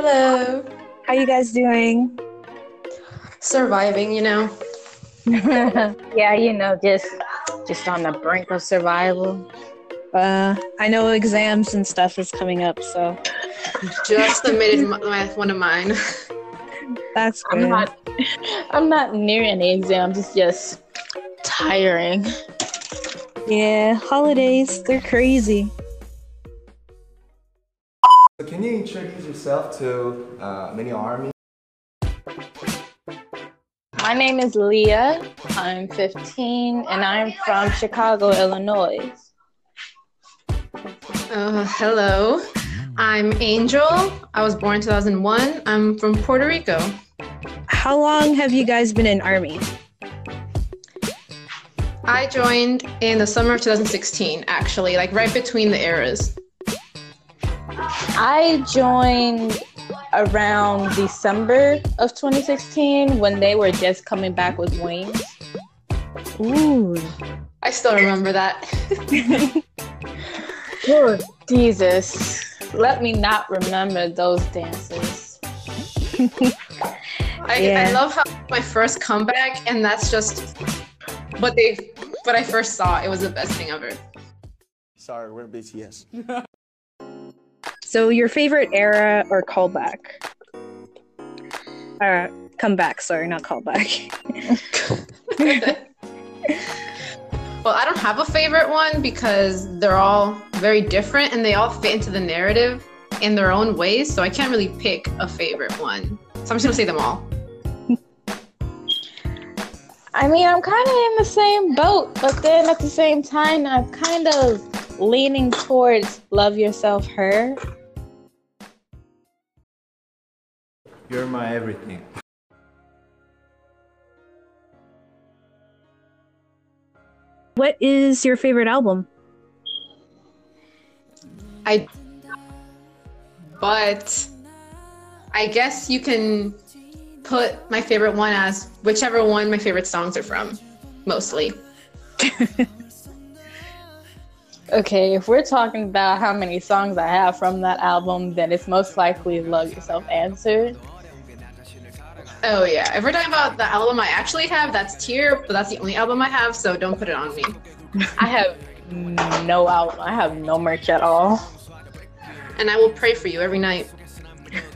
Hello. How you guys doing? Surviving, you know. yeah, you know, just just on the brink of survival. Uh, I know exams and stuff is coming up, so Just submitted my, my, one of mine. that's good. I'm not I'm not near any exams, it's just tiring. Yeah, holidays, they're crazy. Can you introduce yourself to uh, Mini Army? My name is Leah. I'm 15 and I'm from Chicago, Illinois. Uh, hello. I'm Angel. I was born in 2001. I'm from Puerto Rico. How long have you guys been in army? I joined in the summer of 2016, actually, like right between the eras. I joined around December of 2016 when they were just coming back with wings. Ooh. I still remember that. Oh, Jesus. Let me not remember those dances. I, Yeah. I love how my first comeback, and that's just what they, what I first saw. It was the best thing ever. Sorry, we're BTS. So your favorite era or callback? Uh, comeback. Sorry, not callback. Well, I don't have a favorite one because they're all very different and they all fit into the narrative in their own ways. So I can't really pick a favorite one. So I'm just gonna say them all. I mean, I'm kind of in the same boat, but then at the same time, I'm kind of leaning towards Love Yourself Her. You're my everything. what is your favorite album? I, but I guess you can put my favorite one as whichever one my favorite songs are from, mostly. Okay, if we're talking about how many songs I have from that album, then it's most likely Love Yourself Answered. Oh yeah, if we're talking about the album I actually have, that's Tear, but that's the only album I have, so don't put it on me. I have no album, I have no merch at all. And I will pray for you every night.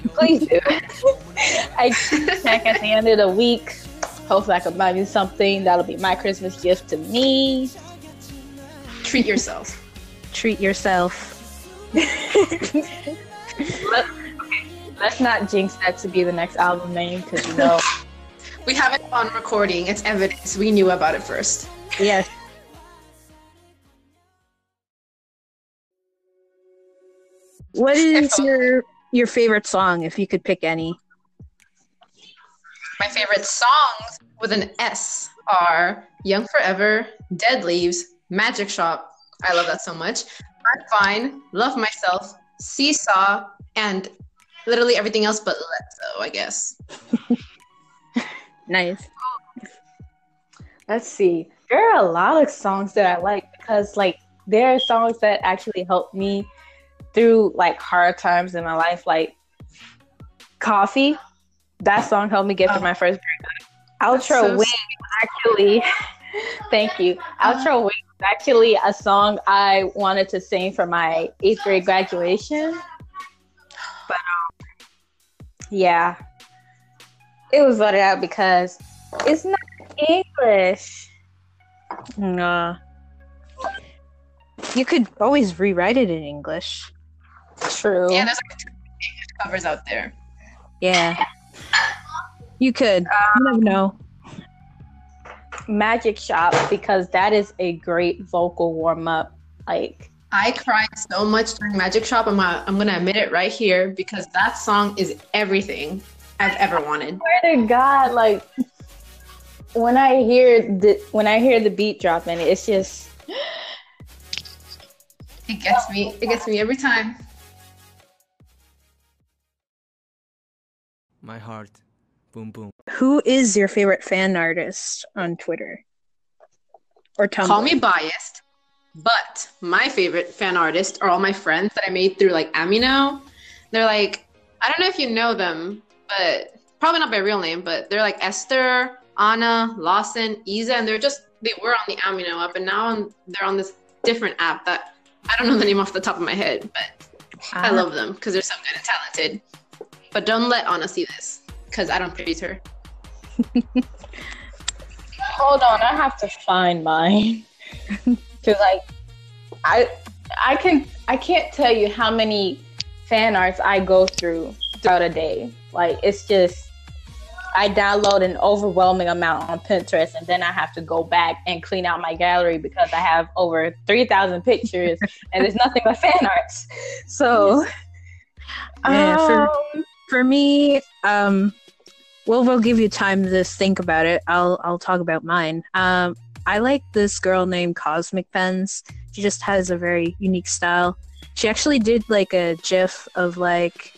Please do. I check at the end of the week. Hopefully, I can buy you something. That'll be my Christmas gift to me. Treat yourself. Treat yourself. Let, let's not jinx that to be the next album name because you know. We have it on recording. It's evidence. We knew about it first. Yes. What is your your favorite song if you could pick any? My favorite songs with an S are Young Forever, Dead Leaves, Magic Shop. I love that so much. I'm Fine, Love Myself, Seesaw, and literally everything else but Let's Go, I guess. Nice. Let's see. There are a lot of songs that I like because, like, there are songs that actually help me through like hard times in my life. Like, Coffee. That song helped me get through my first breakup. Outro so Wing actually. thank you. Outro Wing was actually a song I wanted to sing for my eighth grade graduation. But um, yeah, it was voted out because it's not English. Uh, you could always rewrite it in English. True. Yeah, there's like two English covers out there. Yeah. You could. You never know. Magic Shop because that is a great vocal warm up. Like I cried so much during Magic Shop. I'm gonna, I'm gonna admit it right here because that song is everything I've ever wanted. I swear to God, like when I hear the when I hear the beat drop in it's just It gets me. It gets me every time. My heart. Boom, boom. Who is your favorite fan artist on Twitter? or Tumblr. Call me biased, but my favorite fan artists are all my friends that I made through like Amino. They're like, I don't know if you know them, but probably not by real name, but they're like Esther, Anna, Lawson, Isa, and they're just they were on the Amino app, and now they're on this different app that I don't know the name off the top of my head, but I love them because they're so good and talented. But don't let Anna see this because I don't praise her. Hold on, I have to find mine. Cause like I I can I can't tell you how many fan arts I go through throughout a day. Like it's just I download an overwhelming amount on Pinterest and then I have to go back and clean out my gallery because I have over 3,000 pictures and there's nothing but fan arts. So Yeah, for- um, For me, um, well, we'll give you time to think about it. I'll I'll talk about mine. Um, I like this girl named Cosmic Pens. She just has a very unique style. She actually did like a GIF of like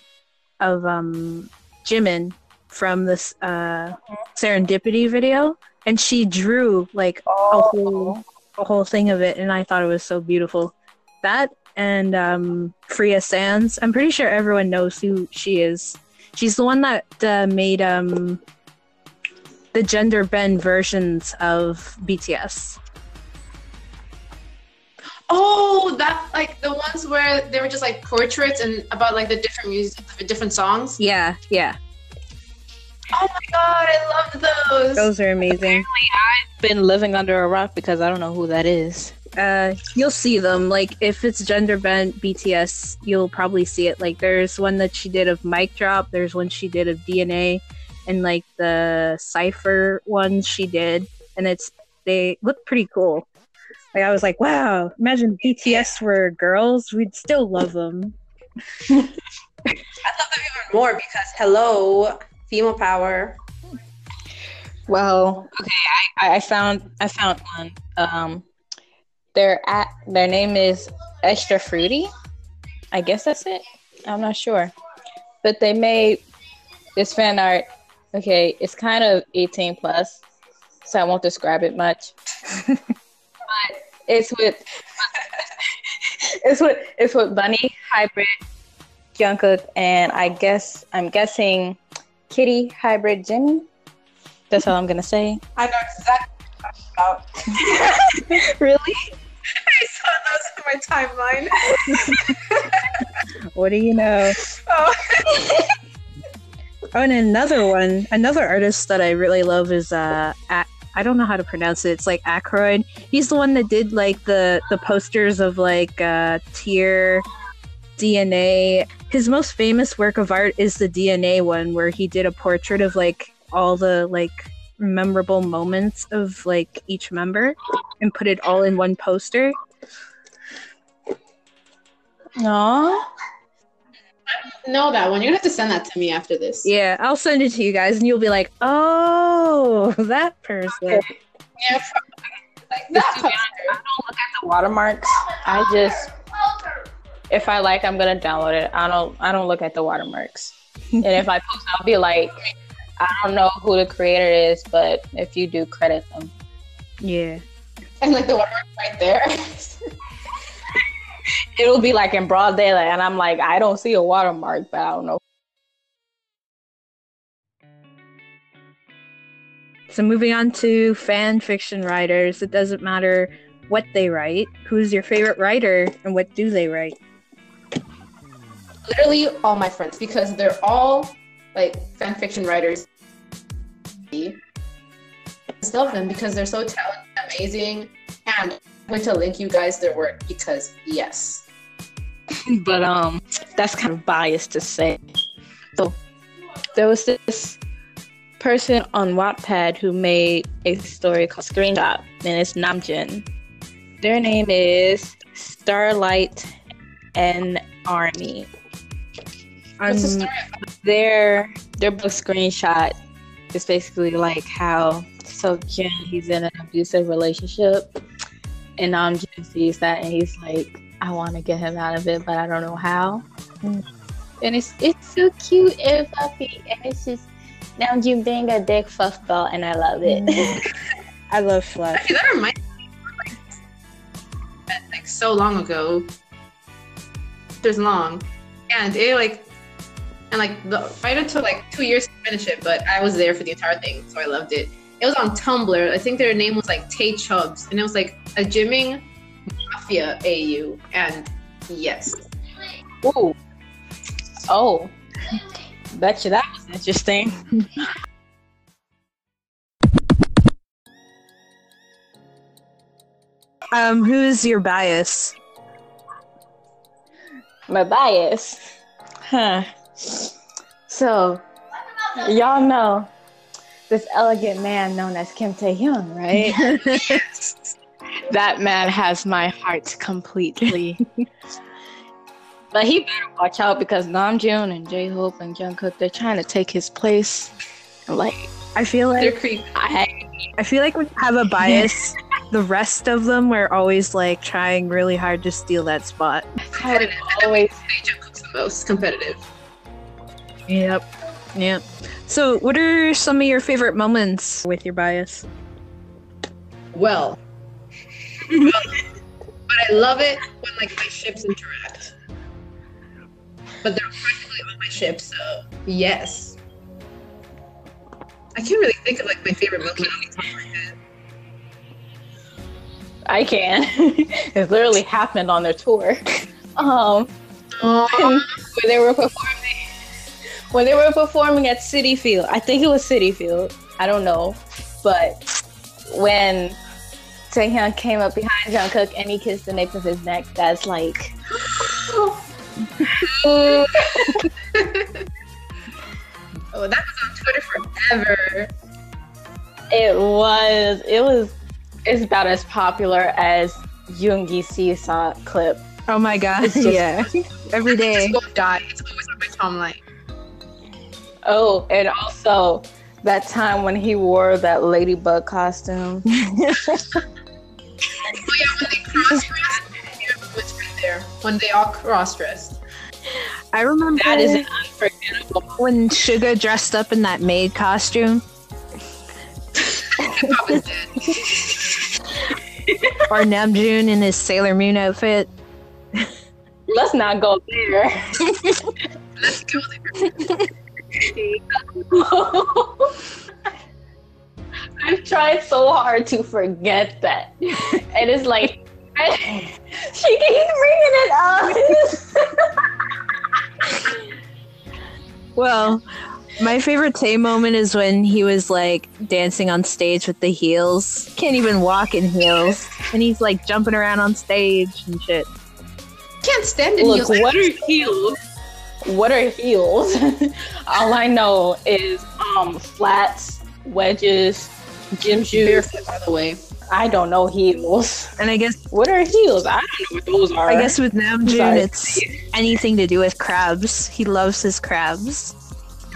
of um Jimin from this uh Serendipity video, and she drew like a whole a whole thing of it, and I thought it was so beautiful. That and um, Freya Sands. I'm pretty sure everyone knows who she is. She's the one that uh, made um, the gender bend versions of BTS. Oh, that like the ones where they were just like portraits and about like the different music, the different songs. Yeah, yeah, Oh my god, I love those. those are amazing. Apparently, I've been living under a rock because I don't know who that is. Uh, you'll see them. Like if it's gender bent BTS, you'll probably see it. Like there's one that she did of Mic Drop. There's one she did of DNA, and like the Cipher ones she did, and it's they look pretty cool. Like I was like, wow, imagine BTS were girls, we'd still love them. I love them even more because hello, female power. Well, okay, I, I found I found one. Um, their at their name is Extra Fruity. I guess that's it. I'm not sure, but they made this fan art. Okay, it's kind of 18 plus, so I won't describe it much. but it's with it's with it's with Bunny Hybrid, Jungkook, and I guess I'm guessing Kitty Hybrid Jimin. That's all I'm gonna say. I know exactly what you're talking about. really? I saw those in my timeline. What do you know? Oh. Oh, and another one, another artist that I really love is uh, I don't know how to pronounce it. It's like Ackroyd. He's the one that did like the the posters of like uh, Tear, DNA. His most famous work of art is the DNA one, where he did a portrait of like all the like memorable moments of like each member and put it all in one poster. No. Know that one. You're gonna have to send that to me after this. Yeah, I'll send it to you guys, and you'll be like, "Oh, that person." Yeah, like that. Honest, I don't look at the watermarks. I just, if I like, I'm gonna download it. I don't. I don't look at the watermarks. and if I post, I'll be like, I don't know who the creator is, but if you do, credit them. Yeah. And like the watermark right there. It'll be like in broad daylight, and I'm like, I don't see a watermark, but I don't know. So moving on to fan fiction writers, it doesn't matter what they write. Who's your favorite writer, and what do they write? Literally all my friends because they're all like fan fiction writers. I love them because they're so talented, amazing, and I'm going to link you guys their work because yes. but um that's kind of biased to say. So there was this person on Wattpad who made a story called Screenshot, and it's Namjoon. Their name is Starlight and Army. The Um, story? Their their book Screenshot is basically like how so Jin he's in an abusive relationship, and Namjoon sees that and he's like, I want to get him out of it, but I don't know how. Mm. And it's it's so cute and fluffy, and it's just Namjoon being a dick fuffball, and I love it. I love Fluff. Actually, that reminds me. Like, like so long ago. There's long, and it like, and like the fighter took like two years to finish it, but I was there for the entire thing, so I loved it. It was on Tumblr. I think their name was like Tay Chubbs, and it was like a Jimin mafia AU, and yes, Ooh. Oh. Bet you that was interesting. Um, who is your bias? My bias. Huh. So, y'all know this elegant man known as Kim Taehyung, right? that man has my heart completely. but he better watch out because Namjoon and J Hope and Jungkook they're trying to take his place. Like I feel like they're creepy. I I feel like when you have a bias, the rest of them were always like trying really hard to steal that spot. I would always Say Jungkook's the most competitive. Yep. Yep. So, what are some of your favorite moments with your bias? Well, but I love it when like my ships interact. But they're practically on my ship, so yes. I can't really think of like my favorite moment off the top of my head. I can. it literally happened on their tour. Um when they were performing when they were performing at Citi Field. I think it was Citi Field. I don't know. But when Taehyung came up behind Jungkook and he kissed the nape of his neck, that's like Oh, that was on Twitter forever. it was it was it's about as popular as Yoongi Seesaw clip. Oh my god. Just- yeah. Every day. It's won't die. It's always on my timeline. Oh, and also that time when he wore that ladybug costume. Oh yeah, when they cross dressed, it's right there. When they all cross dressed. I remember That is an unforgettable when Suga dressed up in that maid costume, Papa's dead. or Namjoon in his Sailor Moon outfit. Let's not go there. Let's go there. I've tried so hard to forget that. And it's like, she keeps bringing it up. Well, my favorite Tay moment is when he was like dancing on stage with the heels. Can't even walk in heels. And he's like jumping around on stage and shit. Can't stand it. Look, what are heels? What are heels? All I know is um flats, wedges, gym shoes. Barefoot, by the way. I don't know heels. And I guess What are heels? I don't know what those are. I guess with Namjoon Sorry. it's anything to do with crabs. He loves his crabs.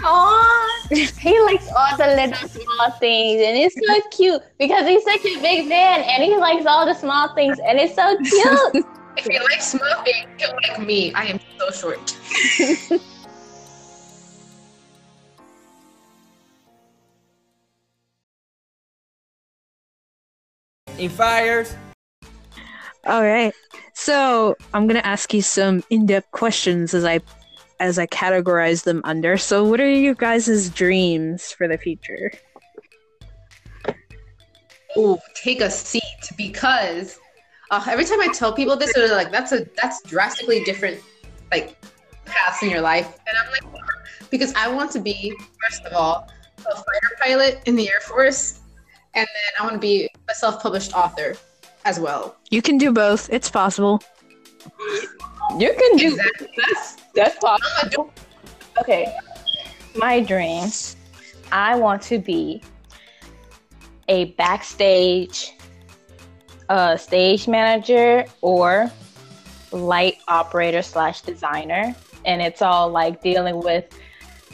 Aw, he likes all the little small things, and it's so cute because he's such a big man, and he likes all the small things, and it's so cute. If you like smoking, you'll like me. I am so short. He fires. All right. So I'm gonna ask you some in-depth questions as I as I categorize them under. So what are you guys' dreams for the future? Ooh, take a seat because uh, every time I tell people this, they're like, "That's a that's drastically different, like paths in your life." And I'm like, because I want to be first of all a fighter pilot in the Air Force, and then I want to be a self-published author as well. You can do both. It's possible. you can do Exactly. that's that's possible. Do Okay, my dreams. I want to be a backstage uh, stage manager or light operator slash designer, and it's all like dealing with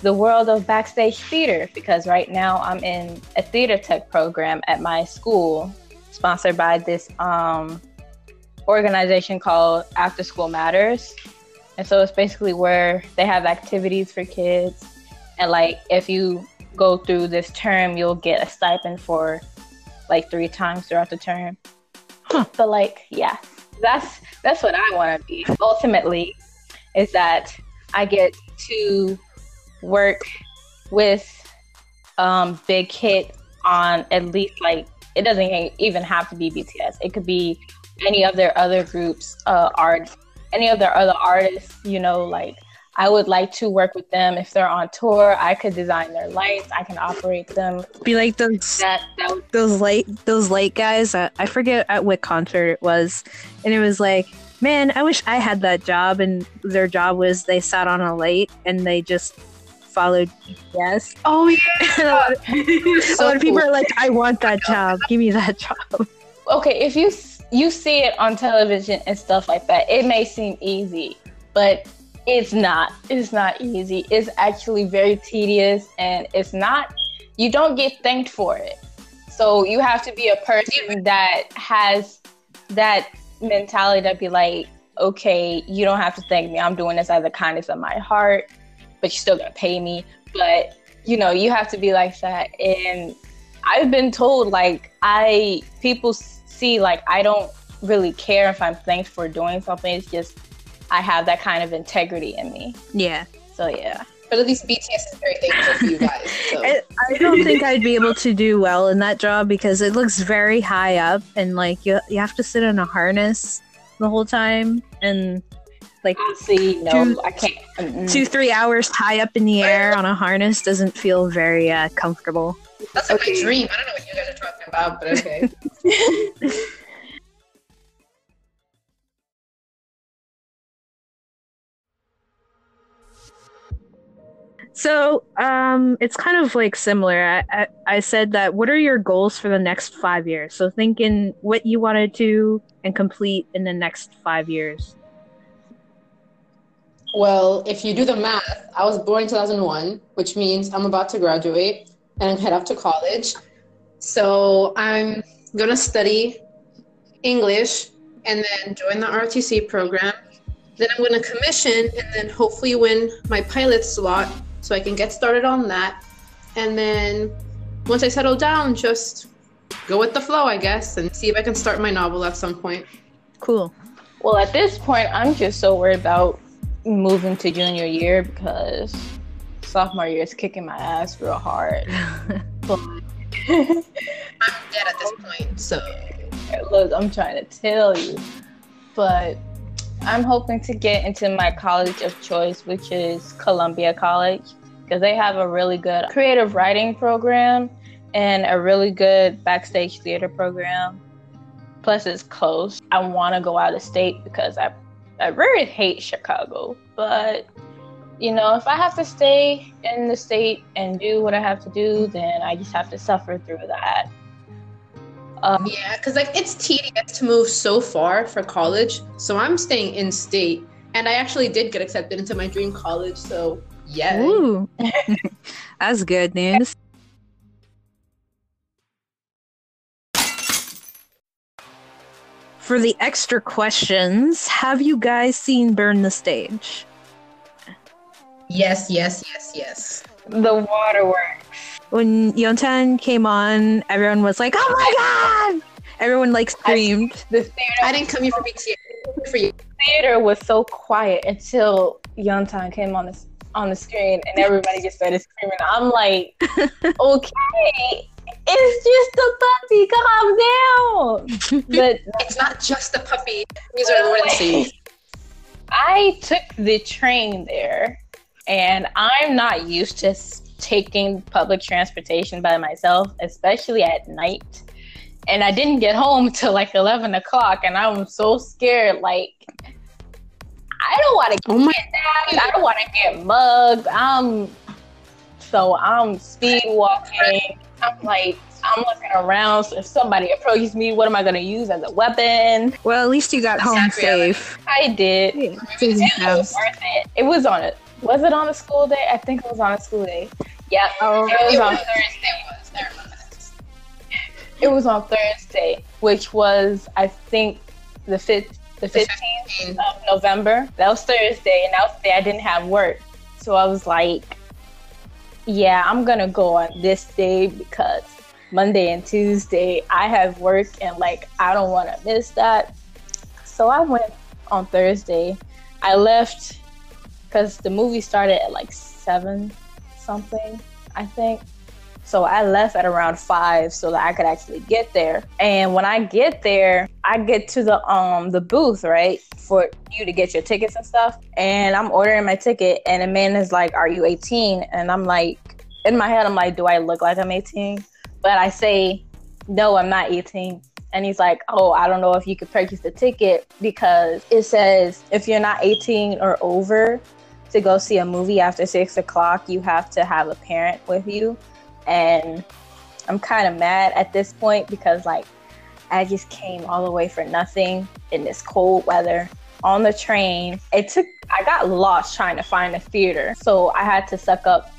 the world of backstage theater because right now I'm in a theater tech program at my school, sponsored by this um, organization called After School Matters. And so it's basically where they have activities for kids. And like if you go through this term, you'll get a stipend for like three times throughout the term. Huh. But like, yeah. that's that's what I want to be. Ultimately, is that I get to work with um, Big Hit on at least like it doesn't even have to be BTS. It could be any of their other groups, uh, art, any of their other artists. You know, like I would like to work with them if they're on tour. I could design their lights. I can operate them. Be like those That that would those light those light guys. Uh, I forget at what concert it was, and it was like, man, I wish I had that job. And their job was they sat on a light and they just followed BTS. Oh yeah. And a lot of, a lot of people are like, I want that job. Give me that job. okay, if you you see it on television and stuff like that, it may seem easy, but it's not. It's not easy. It's actually very tedious, and it's not. You don't get thanked for it. So you have to be a person that has that mentality that be like, okay, you don't have to thank me. I'm doing this out of the kindness of my heart, but you're still gonna pay me. But you know, you have to be like that. And I've been told like I people see like I don't really care if I'm thanked for doing something. It's just I have that kind of integrity in me. Yeah. So yeah. But at least BTS is very thankful for you guys. So. I, I don't think I'd be able to do well in that job because it looks very high up and like you you have to sit in a harness the whole time and like See, no, Two- I can't. Mm-mm. two three hours high up in the air on a harness doesn't feel very uh, comfortable. That's like Okay. my dream. I don't know what you guys are talking about, but okay. So um, it's kind of like similar. I, I, I said that what are your goals for the next five years? So thinking what you want to do and complete in the next five years. Well, if you do the math, I was born in 2001, which means I'm about to graduate and head off to college. So I'm going to study English and then join the ROTC program. Then I'm going to commission and then hopefully win my pilot slot so I can get started on that. And then once I settle down, just go with the flow, I guess, and see if I can start my novel at some point. Cool. Well, at this point, I'm just so worried about moving to junior year because sophomore year is kicking my ass real hard. But I'm dead at this point, so look, I'm trying to tell you. But I'm hoping to get into my college of choice, which is Columbia College, because they have a really good creative writing program and a really good backstage theater program. Plus, it's close. I want to go out of state because I, I really hate Chicago. But, you know, if I have to stay in the state and do what I have to do, then I just have to suffer through that. Um, Yeah, because like it's tedious to move so far for college. So I'm staying in state, and I actually did get accepted into my dream college. So yeah, That's good news. For the extra questions, have you guys seen Burn the Stage? yes, yes, yes, yes. the waterworks. When Yeontan came on, everyone was like, "Oh my god!" Everyone like screamed. The theater, I didn't come here for BTS. I came for you. theater was so quiet until Yeontan came on the on the screen and everybody just started screaming. I'm like, okay, it's just a puppy. Calm down. But It's not just a puppy. These are Lord and I took the train there, and I'm not used to s- taking public transportation by myself, especially at night. And I didn't get home till like 11 o'clock, and I'm so scared. Like, I don't want to Oh get I don't want to get mugged. I'm so I'm speed walking. I'm like I'm looking around. So if somebody approaches me, what am I gonna use as a weapon? Well, at least you got home safe. I did. Yeah. It was worth it. It was on it. Was it on a school day? I think it was on a school day. Yeah. Oh, It was It on was. Thursday. It was. It was on Thursday, which was I think the fifth, the The fifteenth of November. That was Thursday, and that was the day I didn't have work. So I was like, "Yeah, I'm gonna go on this day because Monday and Tuesday I have work, and like I don't want to miss that." So I went on Thursday. I left because the movie started at like seven something, I think. So I left at around five so that I could actually get there. And when I get there, I get to the um the booth, right? For you to get your tickets and stuff. And I'm ordering my ticket and the man is like, Are you 18? And I'm like in my head, I'm like, Do I look like I'm 18? But I say, No, I'm not 18. And he's like, Oh, I don't know if you could purchase the ticket because it says if you're not 18 or over to go see a movie after six o'clock, you have to have a parent with you and I'm kind of mad at this point because like I just came all the way for nothing in this cold weather on the train. It took I got lost trying to find a theater. So I had to suck up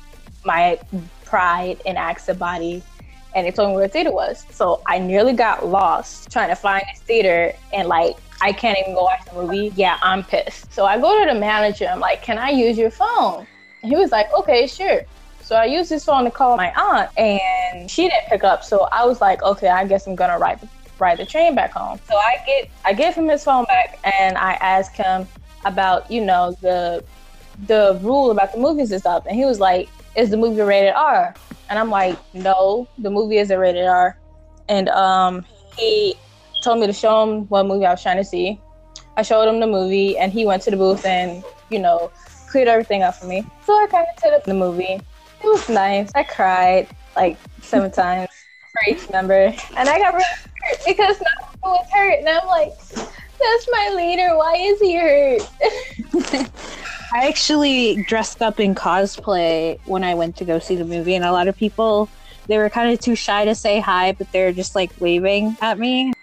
my pride and ask somebody and they told me where the theater was. So I nearly got lost trying to find this theater and like I can't even go watch the movie. Yeah, I'm pissed. So I go to the manager, I'm like, Can I use your phone? He was like, Okay, sure. So I used his phone to call my aunt, and she didn't pick up. So I was like, okay, I guess I'm gonna ride the, ride the train back home. So I get I give him his phone back, and I ask him about you know the the rule about the movies and stuff, and he was like, "Is the movie rated R?" And I'm like, "No, the movie isn't rated R." And um, he told me to show him what movie I was trying to see. I showed him the movie, and he went to the booth and you know cleared everything up for me. So I kind of did the movie. It was nice. I cried like seven times for each member. And I got really hurt because Naruto was hurt. And I'm like, that's my leader. Why is he hurt? I actually dressed up in cosplay when I went to go see the movie, and a lot of people they were kind of too shy to say hi, but they're just like waving at me.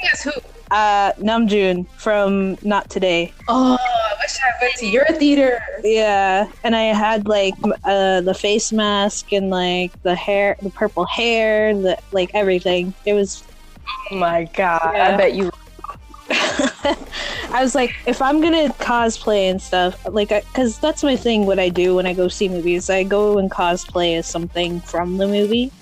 Guess who? Uh, Namjoon from Not Today. Oh, I wish I went to your theater. Yeah, and I had like uh, the face mask and like the hair, the purple hair, the like everything. It was. oh my god. Yeah. I bet you I was like, if I'm gonna cosplay and stuff, like, because that's my thing. What I do when I go see movies, I go and cosplay as something from the movie.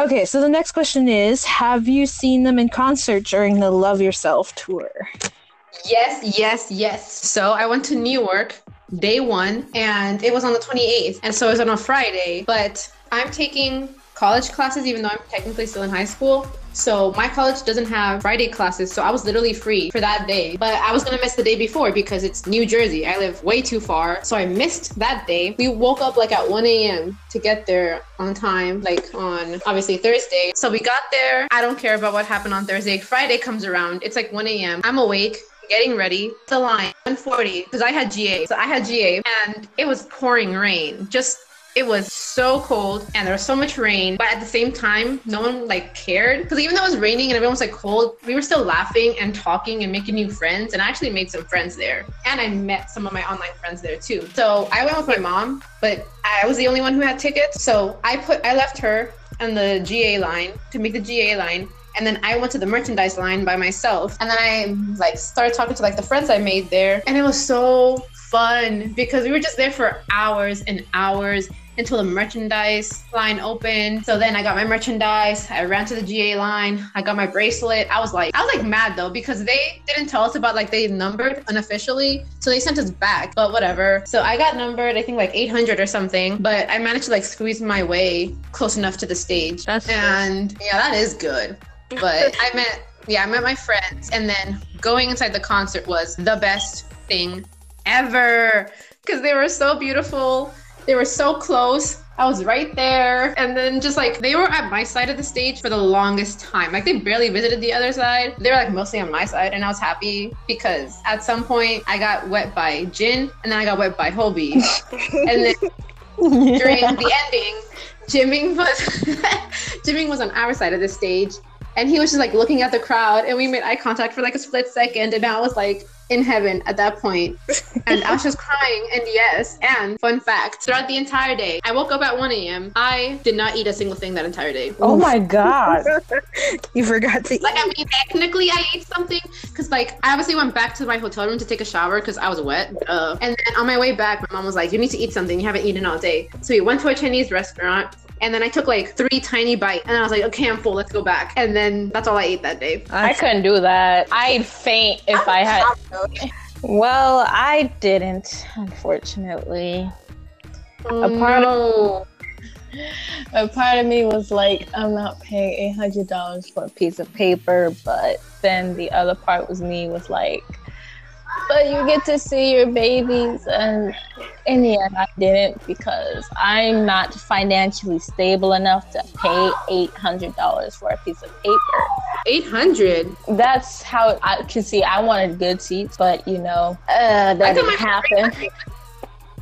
Okay, so the next question is Have you seen them in concert during the Love Yourself tour? Yes, yes, yes. So I went to New York day one, and it was on the 28th, and so it was on a Friday. But I'm taking college classes, even though I'm technically still in high school. So my college doesn't have Friday classes, so I was literally free for that day. But I was gonna miss the day before because it's New Jersey. I live way too far, so I missed that day. We woke up like at 1 a.m. to get there on time, like on obviously Thursday. So we got there. I don't care about what happened on Thursday. Friday comes around. It's like 1 a.m. I'm awake getting ready. The line 140 because I had GA. So I had GA and it was pouring rain. Just it was so cold and there was so much rain, but at the same time, no one like cared because even though it was raining and everyone was like cold, we were still laughing and talking and making new friends. And I actually made some friends there, and I met some of my online friends there too. So I went with my mom, but I was the only one who had tickets. So I put I left her on the GA line to make the GA line. And then I went to the merchandise line by myself. And then I like started talking to like the friends I made there. And it was so fun because we were just there for hours and hours until the merchandise line opened. So then I got my merchandise. I ran to the GA line. I got my bracelet. I was like, I was like mad though because they didn't tell us about like they numbered unofficially. So they sent us back, but whatever. So I got numbered, I think like 800 or something, but I managed to like squeeze my way close enough to the stage. That's good. and yeah, that is good. But I met, yeah, I met my friends. And then going inside the concert was the best thing ever because they were so beautiful. They were so close. I was right there. And then just like they were at my side of the stage for the longest time. Like they barely visited the other side. They were like mostly on my side. And I was happy because at some point I got wet by Jin and then I got wet by Hobi. and then during the ending, Jimin was Jimin was on our side of the stage and he was just like looking at the crowd and we made eye contact for like a split second and I was like in heaven at that point. And I was just crying and yes and fun fact throughout the entire day I woke up at 1 a.m. I did not eat a single thing that entire day. Oh my god. you forgot to like I mean technically I ate something because like I obviously went back to my hotel room to take a shower because I was wet uh, and then on my way back my mom was like you need to eat something. You haven't eaten all day. So we went to a Chinese restaurant And then I took like three tiny bites, and I was like, okay, I'm full. Let's go back. And then that's all I ate that day. I couldn't do that. I'd faint if I had. Well, I didn't, unfortunately. Oh, A part of- A part of me was like, I'm not paying eight hundred dollars for a piece of paper, but then the other part was me was like, but you get to see your babies, and in the end, I didn't because I'm not financially stable enough to pay eight hundred dollars for a piece of paper. 800. That's how I can see. I wanted good seats, but you know, uh, that didn't happen.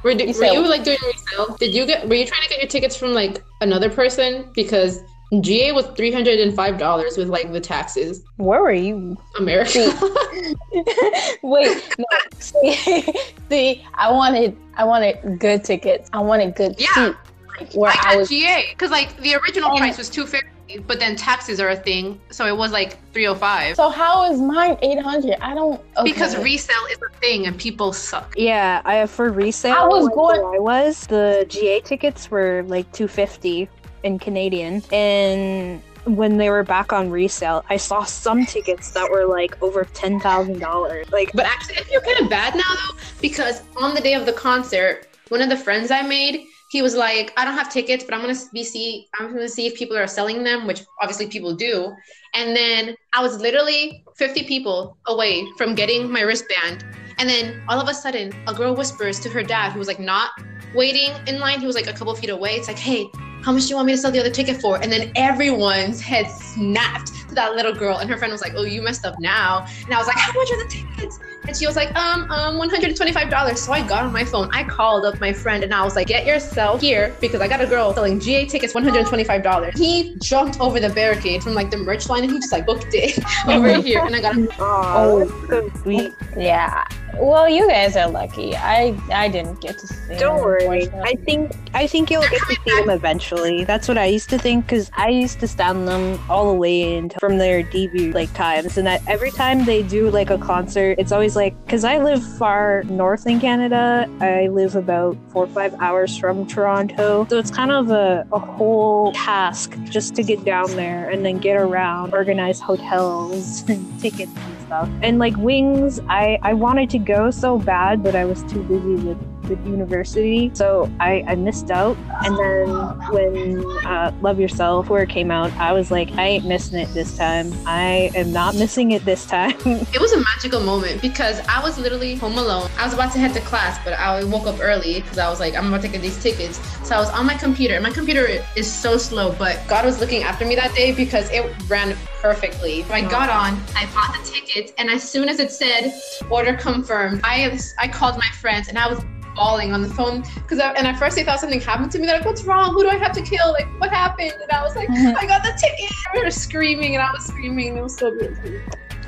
Were, You were said- you like doing resale? Did you get? Were you trying to get your tickets from like another person? Because GA was three hundred and five dollars with like the taxes. Where were you? America. Wait, no, see, see, I wanted, I wanted good tickets. I wanted good Yeah. seats. Like, where I I, got was, GA because like the original And- price was two fifty, but then taxes are a thing, so it was like three oh five. so how is mine eight hundred? I don't okay. Because resale is a thing and people suck. Yeah, I for resale. I was like, going- I was the GA tickets were like two fifty in Canadian, and when they were back on resale, I saw some tickets that were like over ten thousand dollars. Like, But actually, I feel kind of bad now though because on the day of the concert, one of the friends I made, he was like, "I don't have tickets, but I'm gonna be see, I'm gonna see if people are selling them, which obviously people do." And then I was literally 50 people away from getting my wristband, and then all of a sudden, a girl whispers to her dad, who was like not waiting in line. He was like a couple feet away. It's like, "Hey." How much do you want me to sell the other ticket for? And then everyone's head snapped to that little girl, and her friend was like, "Oh, you messed up now." And I was like, "How much are the tickets?" And she was like, um, um, $125. So I got on my phone. I called up my friend and I was like, get yourself here because I got a girl selling GA tickets $125. He jumped over the barricade from like the merch line and he just like booked it over here. And I got him. oh, that's so sweet. yeah. Well, you guys are lucky. I I didn't get to see. Don't them, worry. I think I think you'll get to see them eventually. That's what I used to think because I used to stand them all the way in from their debut like times, and that every time they do like a concert, it's always like because I live far north in Canada. I live about four or five hours from Toronto, so it's kind of a, a whole task just to get down there and then get around, organize hotels and tickets and stuff. And like Wings, I I wanted to go so bad, but I was too busy with with university, so I, I missed out. And then when uh, Love Yourself, where it came out, I was like, I ain't missing it this time. I am not missing it this time. It was a magical moment because I was literally home alone. I was about to head to class, but I woke up early because I was like, I'm about to get these tickets. So I was on my computer. My computer is so slow, but God was looking after me that day because it ran perfectly. I got on, I bought the tickets, and as soon as it said order confirmed, I I called my friends and I was bawling on the phone because I and at first they thought something happened to me. They're like, "What's wrong? Who do I have to kill? Like, what happened?" And I was like, "I got the ticket." We were screaming and I was screaming. It was so beautiful.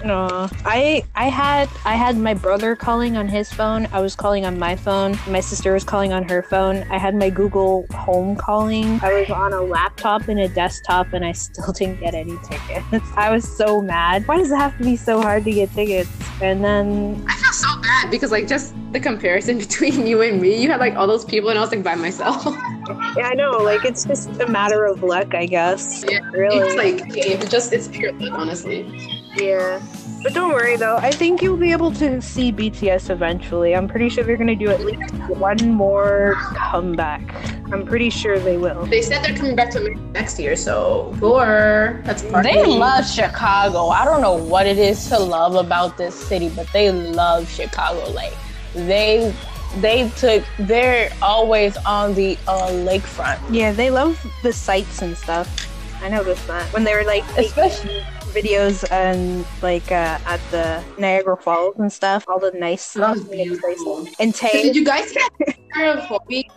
No, I I had I had my brother calling on his phone. I was calling on my phone. My sister was calling on her phone. I had my Google Home calling. I was on a laptop and a desktop, and I still didn't get any tickets. I was so mad. Why does it have to be so hard to get tickets? And then I feel so bad because like just the comparison between you and me, you had like all those people and I was like by myself. yeah, I know. Like it's just a matter of luck, I guess. Yeah, Really. it's like it's just it's pure luck, honestly. Yeah. But don't worry though, I think you'll be able to see BTS eventually. I'm pretty sure they're gonna do at least one more comeback. I'm pretty sure they will. They said they're coming back to America next year, so sure. That's part They love Chicago. I don't know what it is to love about this city, but they love Chicago. Like they they took they're always on the uh, lakefront. Yeah, they love the sights and stuff. I noticed that when they were like taking Especially videos and like uh, at the Niagara Falls and stuff, all the nice That was beautiful. places. And So Tay, did you guys get that picture of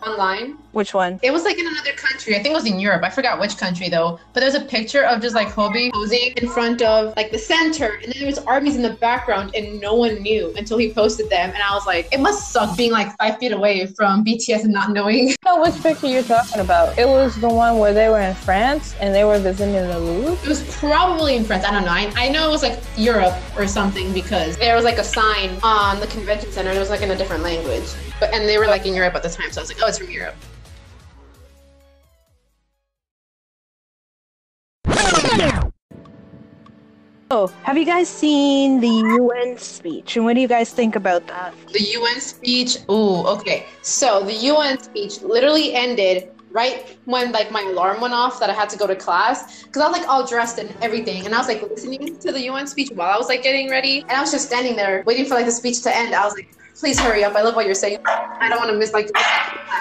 online? which one? It was like in another country. I think it was in Europe. I forgot which country though. But there was a picture of just like Hobi posing in front of like the center, and then there was armies in the background, and no one knew until he posted them. And I was like, it must suck being like five feet away from BTS and not knowing. I know which picture you're talking about. It was the one where they were in France and they were visiting the Louvre. It was probably in France. I don't know. I, I know it was like Europe or something because there was like a sign on the convention center. and It was like in a different language, but and they were like in Europe at the time, so I was like, oh, it's from Europe. Oh, have you guys seen the UN speech? And what do you guys think about that? The UN speech? Ooh, okay. So the UN speech literally ended right when like my alarm went off that I had to go to class because I was like all dressed and everything and I was like listening to the UN speech while I was like getting ready and I was just standing there waiting for like the speech to end. I was like, please hurry up. I love what you're saying. I don't want to miss like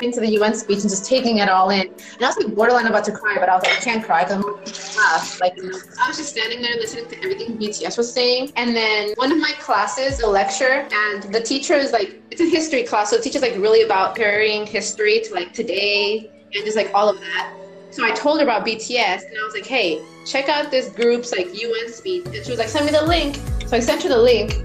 into the UN speech and just taking it all in. And I was like borderline about to cry, but I was like, I can't cry because I'm to class. Like, I was just standing there listening to everything BTS was saying. And then one of my classes, a lecture, and the teacher is like, it's a history class. So the teacher's like really about comparing history to like today and just like all of that. So I told her about BTS and I was like, hey, check out this group's like UN speech. And she was like, send me the link. So I sent her the link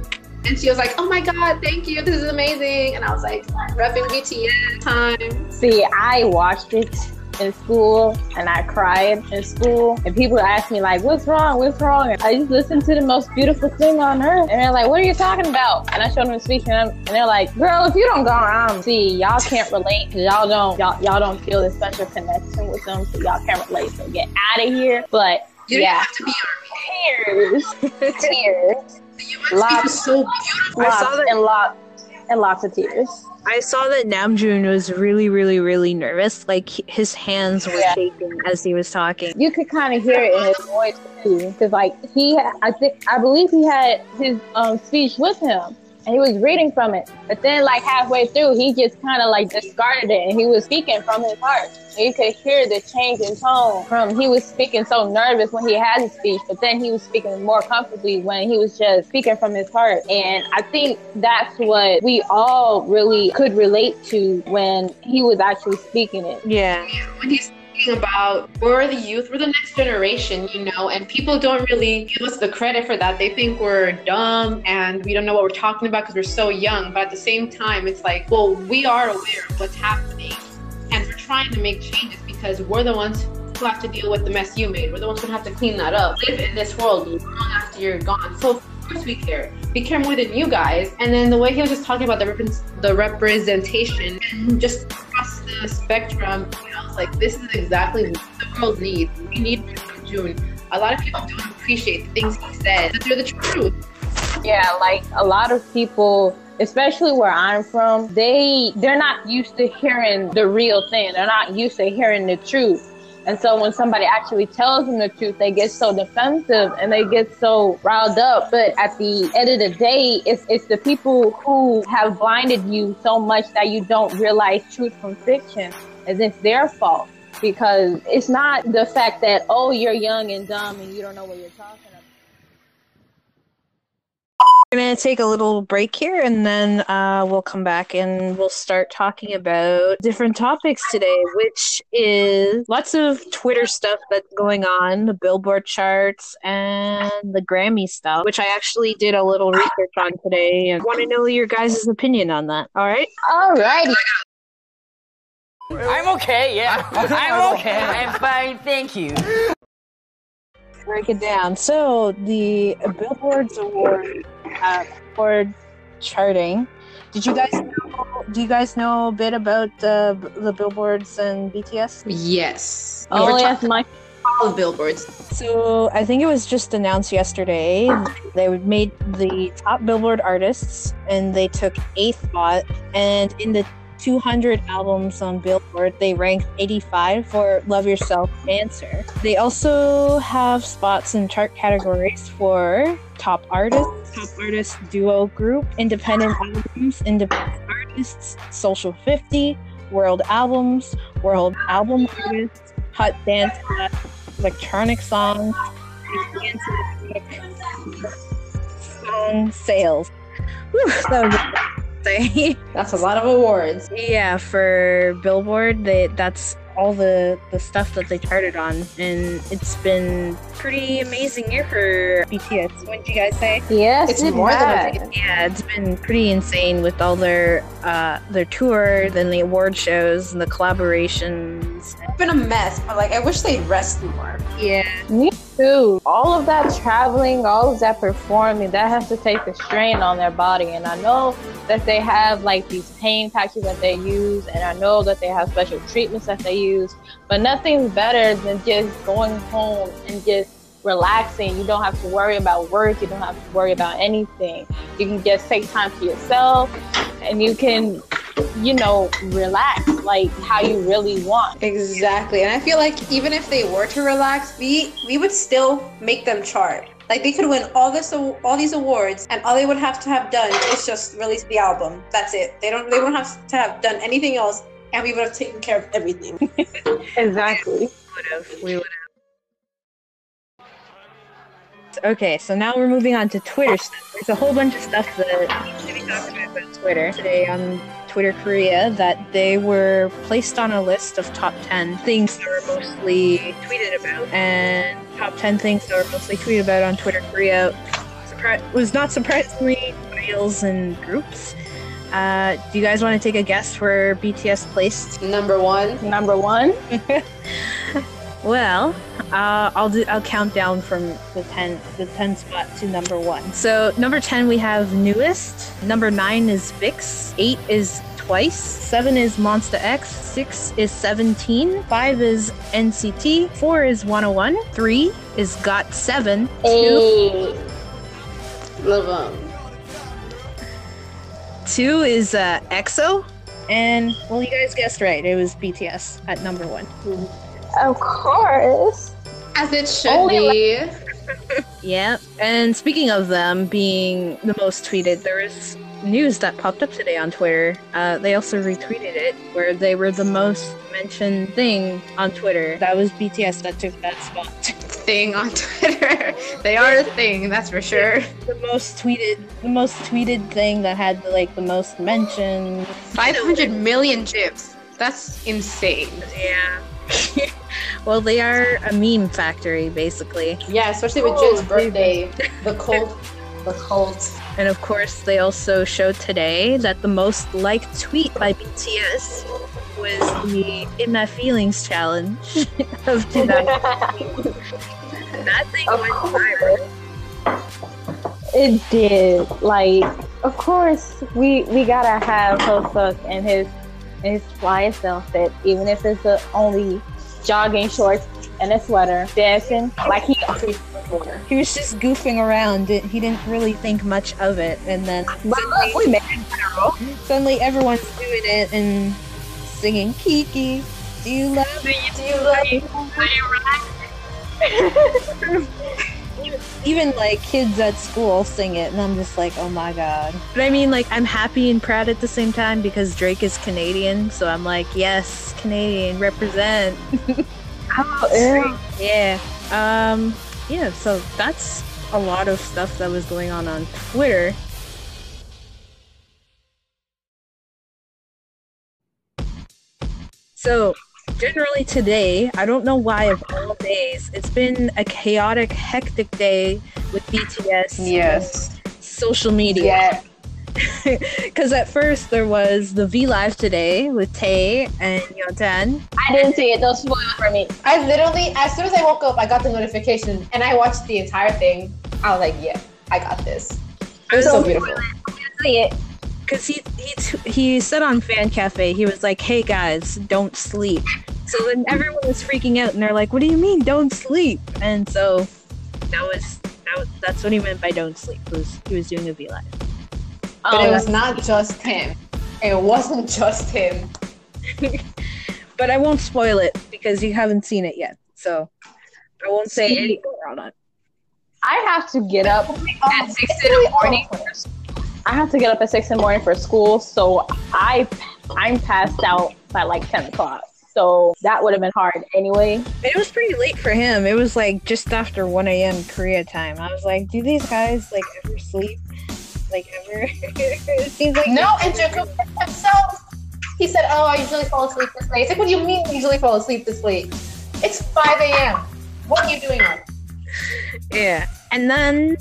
and she was like, oh my God, thank you. This is amazing. And I was like, repping BTS time. See, I watched it in school and I cried in school. And people ask me, like, what's wrong? What's wrong? And I just listened to the most beautiful thing on earth. And they're like, what are you talking about? And I showed them the speech and, and they're like, girl, if you don't go around, see, y'all can't relate because y'all don't, y'all, y'all don't feel the special connection with them. So y'all can't relate. So get out of here. But you yeah. have to be tears. tears. Lots, so lots I saw that- and lots and lots of tears. I saw that Namjoon was really, really, really nervous. Like his hands were Yeah. shaking as he was talking. You could kind of hear it in his voice too, because like he, I think, I believe he had his um, speech with him, and he was reading from it. But then, like halfway through, he just kind of like discarded it, and he was speaking from his heart. And you could hear the change in tone from he was speaking so nervous when he had his speech, but then he was speaking more comfortably when he was just speaking from his heart. And I think that's what we all really could relate to when he was actually speaking it. Yeah. when he's talking about we're the youth, we're the next generation, you know, and people don't really give us the credit for that. They think we're dumb and we don't know what we're talking about because we're so young. But at the same time, it's like, well, we are aware of what's happening and we're trying to make changes because we're the ones who have to deal with the mess you made. We're the ones who have to clean that up. Live in this world long after you're gone. So of course we care. We care more than you guys. And then the way he was just talking about the repre- the representation and just the spectrum, you know, like this is exactly what the world needs. We need June. A lot of people don't appreciate the things he said, but they're the truth. Yeah, like a lot of people, especially where I'm from, they they're not used to hearing the real thing. They're not used to hearing the truth. And so when somebody actually tells them the truth, they get so defensive and they get so riled up. But at the end of the day, it's it's the people who have blinded you so much that you don't realize truth from fiction, and it's their fault. Because it's not the fact that, oh, you're young and dumb and you don't know what you're talking about. We're gonna take a little break here, and then uh, we'll come back and we'll start talking about different topics today, which is lots of Twitter stuff that's going on, the Billboard charts, and the Grammy stuff, which I actually did a little research on today, and want to know your guys' opinion on that. All right. Alrighty. I'm okay, yeah. I'm okay. I'm fine, thank you. Break it down. So the Billboard's award uh, award charting. Did you guys know? Do you guys know a bit about the the billboards and BTS? Yes. Oh, yes, my all the billboards. So I think it was just announced yesterday. They made the top Billboard artists, and they took eighth spot. And in the 200 albums on Billboard, they ranked 85 for "Love Yourself" "Answer." They also have spots in chart categories for top artists, top artist duo group, independent albums, independent artists, social 50, world albums, world album artists, hot dance electronic songs, dance music, song sales. Whew, that was a lot to say. That's a lot of awards. yeah, for Billboard, they that's all the the stuff that they charted on, and it's been pretty amazing year for BTS. What did you guys say? yes, It's it more than has. a Yeah, it's been pretty insane with all their uh their tour, then the award shows and the collaborations. It's been a mess, but like I wish they'd rest more. Yeah. Me too. All of that traveling, all of that performing, that has to take a strain on their body. And I know that they have like these pain patches that they use, and I know that they have special treatments that they use, but nothing's better than just going home and just relaxing. You don't have to worry about work. You don't have to worry about anything. You can just take time to yourself and you can, you know, relax like how you really want. Exactly. And I feel like even if they were to relax, we we would still make them chart. Like they could win all this all these awards and all they would have to have done is just release the album. That's it. They don't they wouldn't have to have done anything else and we would have taken care of everything. Exactly. would have. We would have. Okay, so now we're moving on to Twitter stuff. There's a whole bunch of stuff that needs to be talked about about Twitter today on Twitter Korea that they were placed on a list of top 10 things that were mostly tweeted about. And top 10 things that were mostly tweeted about on Twitter Korea surpri- was not surprisingly reels and groups. Uh, do you guys want to take a guess where BTS placed Number one. Number one. Well, uh, I'll do. I'll count down from the ten, the ten spot to number one. So number ten we have NU'EST. Number nine is VIXX. Eight is Twice. Seven is MONSTA X. Six is Seventeen. Five is NCT. Four is 101. Three is GOT7. Two, Love them. two is uh, EXO. And well, you guys guessed right. It was BTS at number one. Of course. As it should Only be. Yeah. And speaking of them being the most tweeted, there is news that popped up today on Twitter. Uh, they also retweeted it, where they were the most mentioned thing on Twitter. That was BTS that took that spot. thing on Twitter. they are a thing, that's for sure. the most tweeted, the most tweeted thing that had like the most mentions. 500 million GIFs. That's insane. Yeah. well, they are a meme factory, basically. Yeah, especially with Oh, Jin's birthday. The cult. The cult. And of course, they also showed today that the most liked tweet by BTS was the In My Feelings challenge of 2000. that thing Of went viral. It did. Like, of course, we we gotta have Hoseok and his and his flyest outfit, even if it's the only jogging shorts and a sweater, dancing like he He was just goofing around. He didn't really think much of it. And then But look, we made it viral. suddenly everyone's doing it and singing Kiki. Do you love me? Do you love like? even like kids at school sing it and i'm just like oh my god. But i mean like i'm happy and proud at the same time because drake is canadian so i'm like yes canadian represent. Oh, yeah. yeah. Um yeah so that's a lot of stuff that was going on on twitter. So generally today i don't know why of all days it's been a chaotic hectic day with bts Yes. social media Yeah. because at first there was the v live today with Tae and Yeontan I didn't see it. Don't spoil it for me. I literally, as soon as I woke up, I got the notification and I watched the entire thing. I was like, yeah, I got this. It was so beautiful. See it. Because he he he said on fan cafe he was like hey guys don't sleep so then everyone was freaking out and they're like what do you mean don't sleep and so that was that was that's what he meant by don't sleep was he was doing a v live But it Um, was not just him. It wasn't just him. but i won't spoil it because you haven't seen it yet so i won't say anything on it I have to get up at six in the morning. I have to get up at six in the morning for school, so I I'm passed out by like ten o'clock. So that would have been hard anyway. it was pretty late for him it was like just after 1 a.m korea time i was like do these guys like ever sleep like ever it seems like No, and Jacob himself, he said, "Oh, I usually fall asleep this late." It's like, "What do you mean you usually fall asleep this late? It's 5 a.m. What are you doing up?" Yeah. And then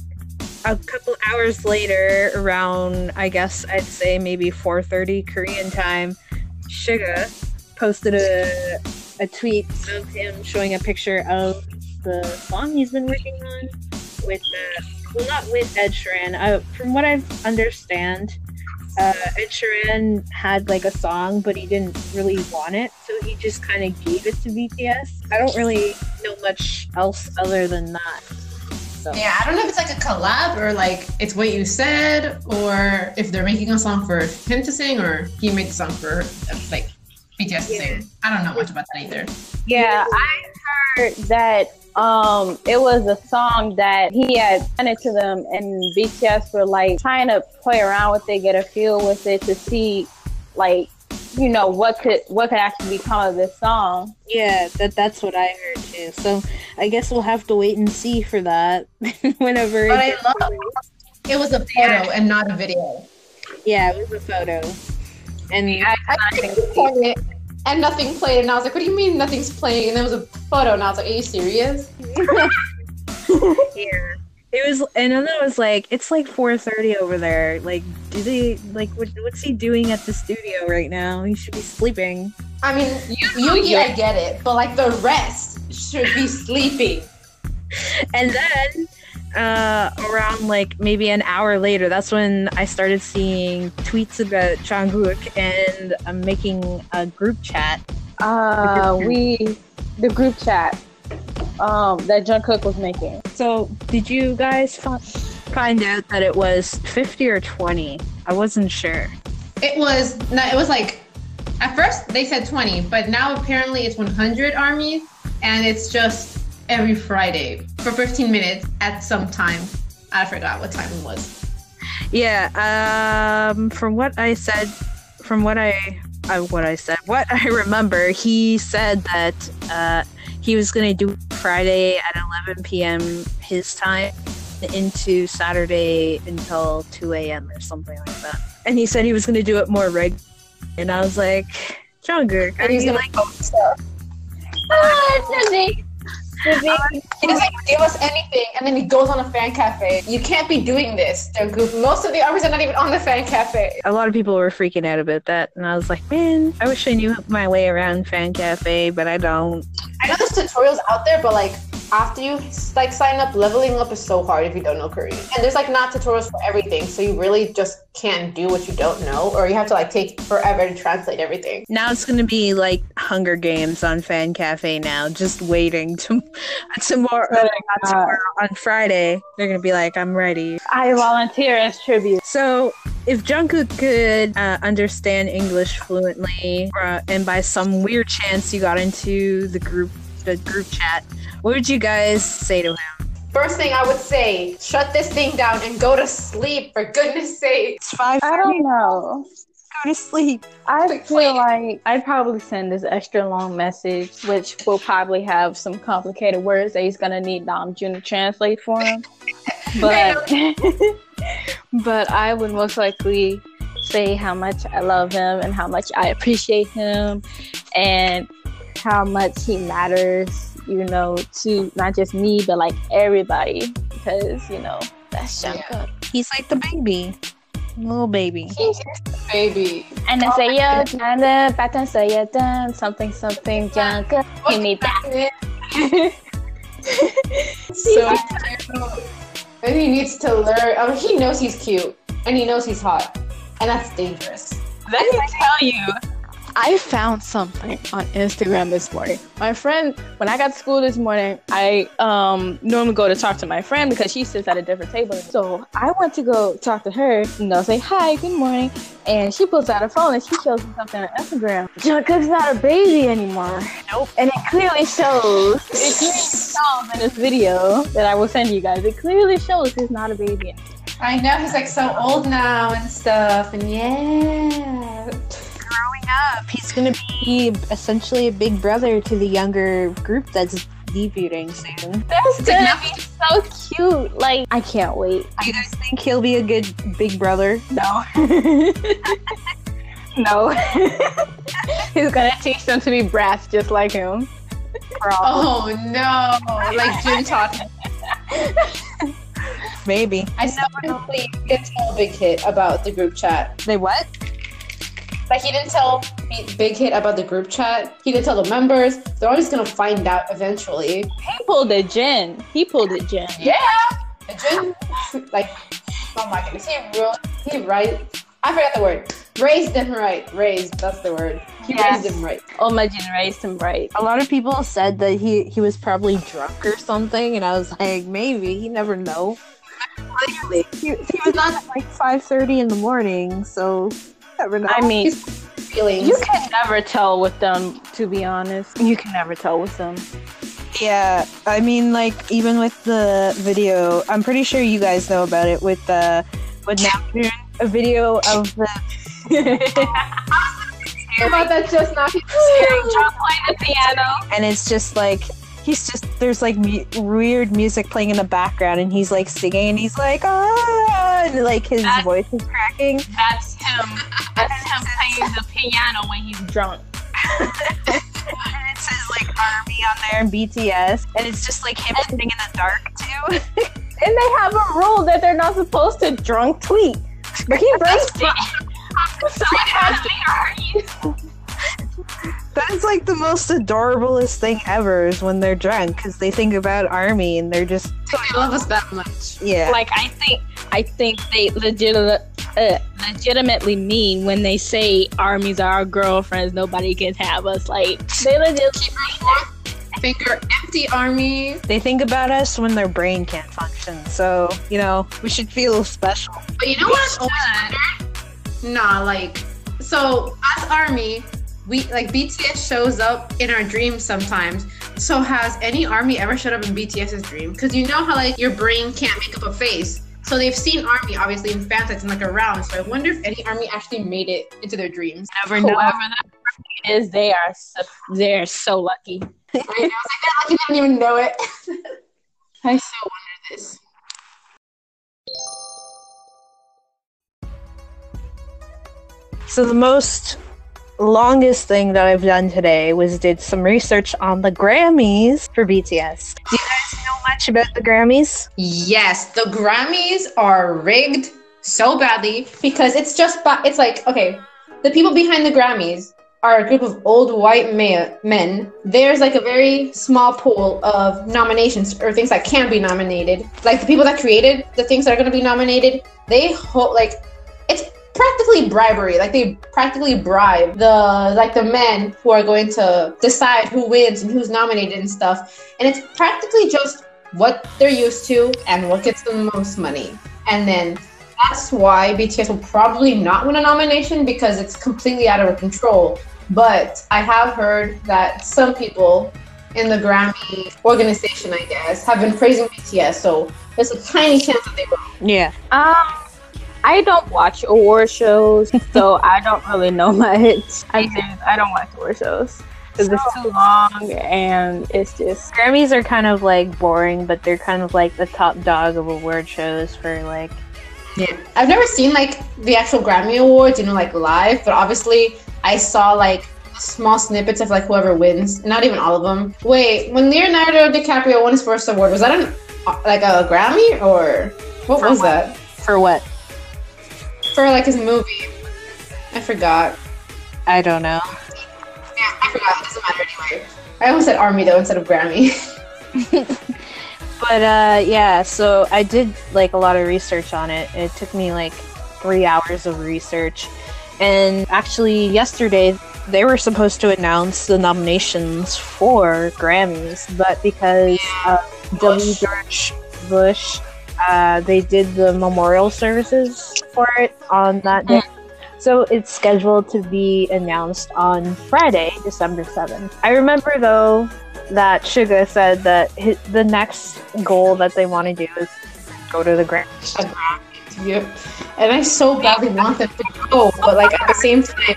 a couple hours later, around I guess I'd say maybe 4:30 Korean time, Suga posted a a tweet of him showing a picture of the song he's been working on with uh, well not with Ed Sheeran. Uh, from what I understand, uh, Ed Sheeran had like a song, but he didn't really want it, so he just kind of gave it to BTS. I don't really know much else other than that. So Yeah, I don't know if it's like a collab or like it's what you said, or if they're making a song for him to sing, or he made the song for like BTS to sing. I don't know much about that either. Yeah, I heard that um it was a song that he had sent it to them and BTS were like trying to play around with it, get a feel with it to see like you know what could what could actually become of this song. yeah, that that's what I heard too. So I guess we'll have to wait and see for that whenever. But it I love released. it was a photo and not a video. Yeah, it was a photo, and I, I and nothing played, and I was like, "What do you mean nothing's playing?" And there was a photo, and I was like, "Are you serious?" Yeah. It was, and then I was like, it's like 4:30 over there. Like, do they like what, what's he doing at the studio right now? He should be sleeping. I mean, Yoongi, I get it, but like the rest should be sleeping. And then uh, around like maybe an hour later, that's when I started seeing tweets about Jungkook and I'm making a group chat. uh we the group chat um that Jungkook was making. So, did you guys fi- find out that it was 50 or 20? I wasn't sure. It was no, it was like at first they said 20, but now apparently it's 100 armies, and it's just every Friday for 15 minutes at some time. I forgot what time it was. Yeah, um, from what I said, from what I, uh, what I said, what I remember, he said that uh, he was gonna do Friday at 11 p.m. his time into Saturday until 2 a.m. or something like that. And he said he was gonna do it more reg. And I was like, Jungkook, are And he's you like? post stuff. Ah, He um, doesn't give us anything, and then he goes on a fan cafe. You can't be doing this, Jungkook. Most of the armies are not even on the fan cafe. A lot of people were freaking out about that, and I was like, man, I wish I knew my way around Fan Cafe, but I don't. I know there's tutorials out there, but like after you like sign up, leveling up is so hard if you don't know Korean. And there's like not tutorials for everything, so you really just can't do what you don't know, or you have to like take forever to translate everything. Now it's gonna be like Hunger Games on Fan Cafe now, just waiting to tomorrow, not tomorrow on Friday. They're gonna be like, I'm ready. I volunteer as tribute. So if Jungkook could uh, understand English fluently, uh, and by some weird chance you got into the group, the group chat, what would you guys say to him? First thing I would say, shut this thing down and go to sleep for goodness sake. It's five. I don't know. Go to sleep. I Like, feel like I'd probably send this extra long message, which will probably have some complicated words that he's gonna need Namjoon to translate for him. But but I would most likely say how much I love him and how much I appreciate him and how much he matters, you know, to not just me but like everybody because you know that's Jungkook. He's like the baby, little baby. He's the baby. And then oh, say yo, Jana, batan saya dan something something Jungkook. He need that. So and he needs to learn. I mean, he knows he's cute and he knows he's hot, and that's dangerous. Let me tell you, I found something on Instagram this morning. My friend, when I got to school this morning, I um normally go to talk to my friend because she sits at a different table. So I went to go talk to her, you know, say hi, good morning, and she pulls out her phone and she shows me something on Instagram. Jungkook's not a baby anymore. Nope. And it clearly shows. It clearly shows in this video that I will send you guys. It clearly shows he's not a baby. anymore. I know he's like so old now and stuff, and yeah. Growing up. He's gonna be essentially a big brother to the younger group that's debuting soon. That's gonna be so cute. Like I can't wait. Do you guys think he'll be a good big brother? No. no. He's gonna teach them to be brats just like him. Oh no! Like Jim taught him. Maybe. I still can't believe he didn't tell Big Hit about the group chat. They what? Like he didn't tell Big Hit about the group chat. He didn't tell the members. They're always gonna find out eventually. He pulled a Jin. He pulled a Jin. Yeah. And Jim, like, oh my goodness, he real. He right. I forgot the word. Raised him right. Raised. That's the word. He Yes. raised him right. Oh my Jin raised him right? A lot of people said that he he was probably drunk or something, and I was like, maybe. You never know. Literally, he, he was on at like five thirty in the morning, so you never know. I mean, Feelings. you can never tell with them. To be honest, you can never tell with them. Yeah, I mean, like even with the video, I'm pretty sure you guys know about it. With the with Neptune, a video of the about that just now. Drunk playing the piano. and it's just like he's just there's like mu- weird music playing in the background, and he's like singing, and he's like ah, and like his That's- voice is cracking. That's him. That's him playing the piano when he's drunk. and it says like army on there and BTS, and it's just like him sitting in the dark too. And they have a rule that they're not supposed to drunk tweet. But he breaks it. so it has to be That's like the most adorablest thing ever is when they're drunk because they think about army and they're just They love us that much. yeah. Like I think I think they legit uh, legitimately mean when they say armies are our girlfriends, nobody can have us. Like they legit Keep your fourth finger empty, army. They think about us when their brain can't function. So you know we should feel special. But you know what I've always wondered? Nah, like, so as army, we like BTS shows up in our dreams sometimes. So has any army ever showed up in BTS's dream? Because you know how like your brain can't make up a face. So they've seen army obviously in fansets and like around. So I wonder if any army actually made it into their dreams. Never whoever that is, they are so, they're so lucky. I, know, I was like, they're lucky they didn't even know it. I so wonder this. So the most longest thing that I've done today was did some research on the Grammys for BTS. Do you guys know much about the Grammys? Yes, the Grammys are rigged so badly because it's just it's like okay, the people behind the Grammys are a group of old white ma- men. There's like a very small pool of nominations or things that can be nominated. Like the people that created the things that are going to be nominated, they hold like practically bribery. Like they practically bribe the like the men who are going to decide who wins and who's nominated and stuff. And it's practically just what they're used to and what gets them the most money. And then that's why BTS will probably not win a nomination because it's completely out of control. But I have heard that some people in the Grammy organization, I guess, have been praising BTS. So there's a tiny chance that they will. Yeah. Um, I don't watch award shows, so I don't really know much. I'm serious, I don't watch award shows because it's too long and it's just Grammys are kind of like boring, but they're kind of like the top dog of award shows for like Yeah. I've never seen like the actual Grammy Awards, you know, like live, but obviously I saw like small snippets of like whoever wins, not even all of them. Wait, when Leonardo DiCaprio won his first award, was that an like a Grammy or what For was what? that? for what? For like his movie. I forgot. I don't know. Yeah, I forgot. It doesn't matter anyway. I almost said Army though instead of Grammy. But uh yeah, so I did like a lot of research on it. It took me like 3 hours of research. And actually yesterday they were supposed to announce the nominations for Grammys, but because uh, W. George Bush, uh, they did the memorial services for it on that day. So it's scheduled to be announced on Friday, December 7th. I remember though that Suga said that his, the next goal that they want to do is go to the Grammys. yep. And I so badly want them to go, but like at the same time,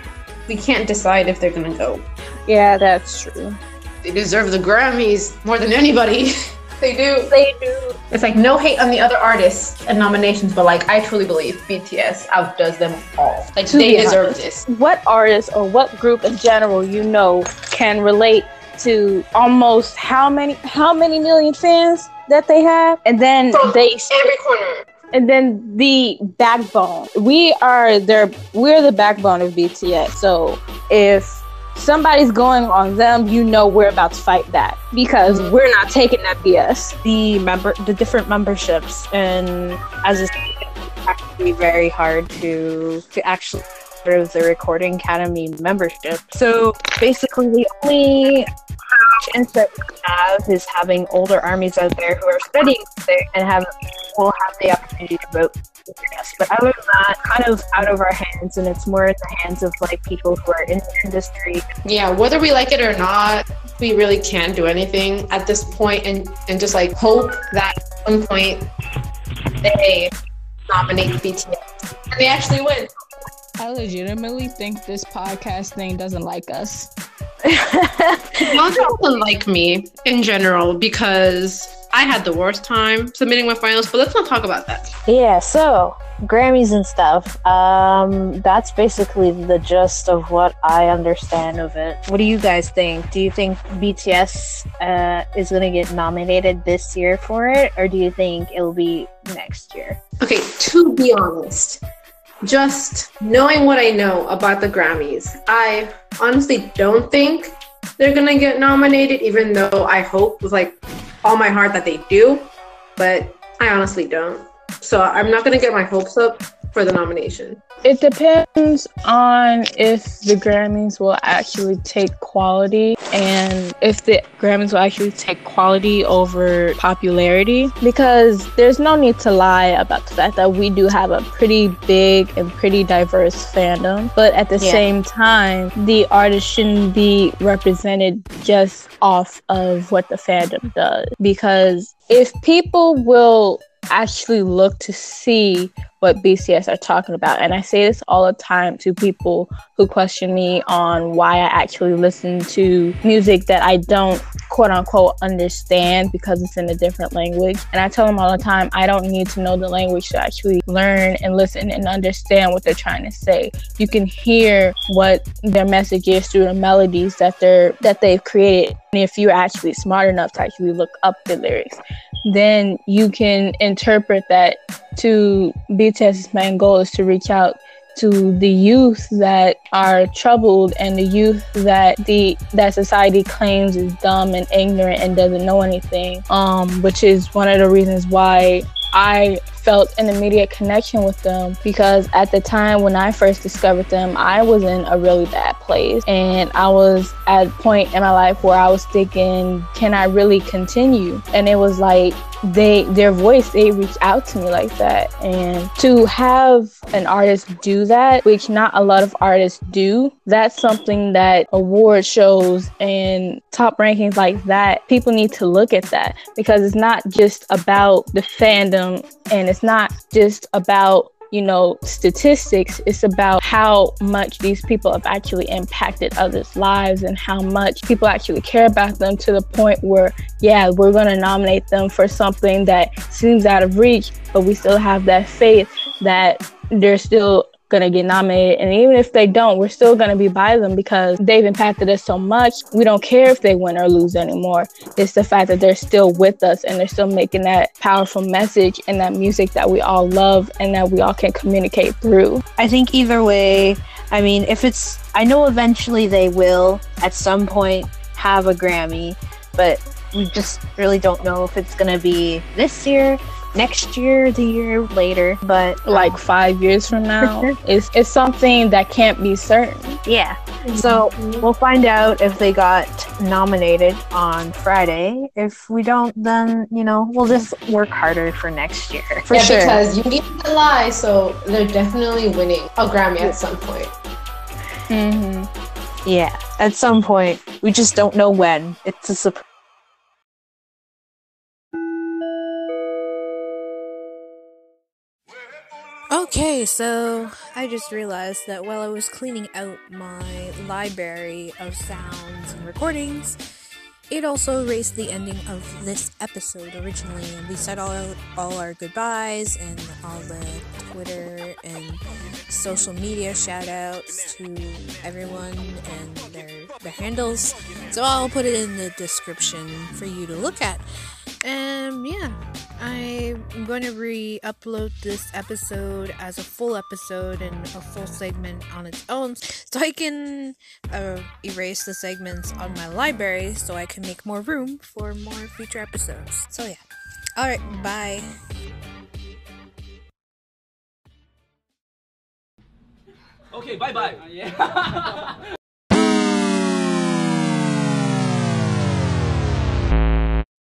we can't decide if they're gonna go. yeah, that's true. They deserve the Grammys more than anybody. they do. They do. It's like no hate on the other artists and nominations, but like I truly believe BTS outdoes them all. Like To they deserve honest. this. What artist or what group in general you know can relate to almost how many how many million fans that they have, and then From they Every corner. and then the backbone. We are their we're the backbone of BTS. So if somebody's going on them, you know we're about to fight back because mm-hmm. we're not taking that BS. The member, the different memberships, and as a actually very hard to to actually of the Recording Academy membership. So basically, the only chance that we have is having older armies out there who are studying and have will have the opportunity to vote. Yes, but other than that, kind of out of our hands, and it's more in the hands of like people who are in the industry. Yeah, whether we like it or not, we really can't do anything at this point and, and just like hope that at some point they nominate BTS and they actually win. I legitimately think this podcast thing doesn't like us. Y'all don't like me in general because I had the worst time submitting my finals, but let's not talk about that. Yeah, so Grammys and stuff. Um, that's basically the gist of what I understand of it. What do you guys think? Do you think BTS uh, is gonna get nominated this year for it, or do you think it'll be next year? Okay, to be honest, just knowing what I know about the Grammys, I honestly don't think they're gonna get nominated, even though I hope with like all my heart that they do, but I honestly don't. So I'm not gonna get my hopes up for the nomination. It depends on if the Grammys will actually take quality and if the Grammys will actually take quality over popularity. Because there's no need to lie about the fact that we do have a pretty big and pretty diverse fandom. But at the Yeah. same time, the artist shouldn't be represented just off of what the fandom does. Because if people will actually look to see what BTS are talking about. And I say this all the time to people who question me on why I actually listen to music that I don't quote unquote understand because it's in a different language. And I tell them all the time, I don't need to know the language to actually learn and listen and understand what they're trying to say. You can hear what their message is through the melodies that they're that they've created. And if you're actually smart enough to actually look up the lyrics, then you can interpret that to BTS's main goal is to reach out to the youth that are troubled and the youth that the that society claims is dumb and ignorant and doesn't know anything. Um which is one of the reasons why I felt an immediate connection with them because at the time when I first discovered them, I was in a really bad place. And I was at a point in my life where I was thinking, can I really continue? And it was like they their voice, they reached out to me like that. And to have an artist do that, which not a lot of artists do, that's something that award shows and top rankings like that, people need to look at that because it's not just about the fandom and it's not just about you know statistics it's about how much these people have actually impacted others lives and how much people actually care about them to the point where yeah we're going to nominate them for something that seems out of reach but we still have that faith that they're still going to get nominated. And even if they don't we're still going to be by them because they've impacted us so much. We don't care if they win or lose anymore. It's the fact that they're still with us and they're still making that powerful message and that music that we all love and that we all can communicate through. I think either way, I mean, if it's, I know eventually they will at some point have a Grammy, but we just really don't know if it's gonna be this year, next year, the year later. But like five years from now it's, it's something that can't be certain yeah, so we'll find out if they got nominated on Friday. If we don't, then you know we'll just work harder for next year. For yeah, sure. because you need to lie, so they're definitely winning a Grammy at some point. mm-hmm. yeah, at some point, we just don't know when. It's a surprise. Okay, so I just realized that while I was cleaning out my library of sounds and recordings, it also erased the ending of this episode originally. And we said all all our goodbyes and all the Twitter and social media shout outs to everyone and their their handles. So I'll put it in the description for you to look at. And yeah, I'm going to re upload this episode as a full episode and a full segment on its own so I can uh, erase the segments on my library so I can make more room for more future episodes. So yeah. Alright, bye. Okay, bye bye.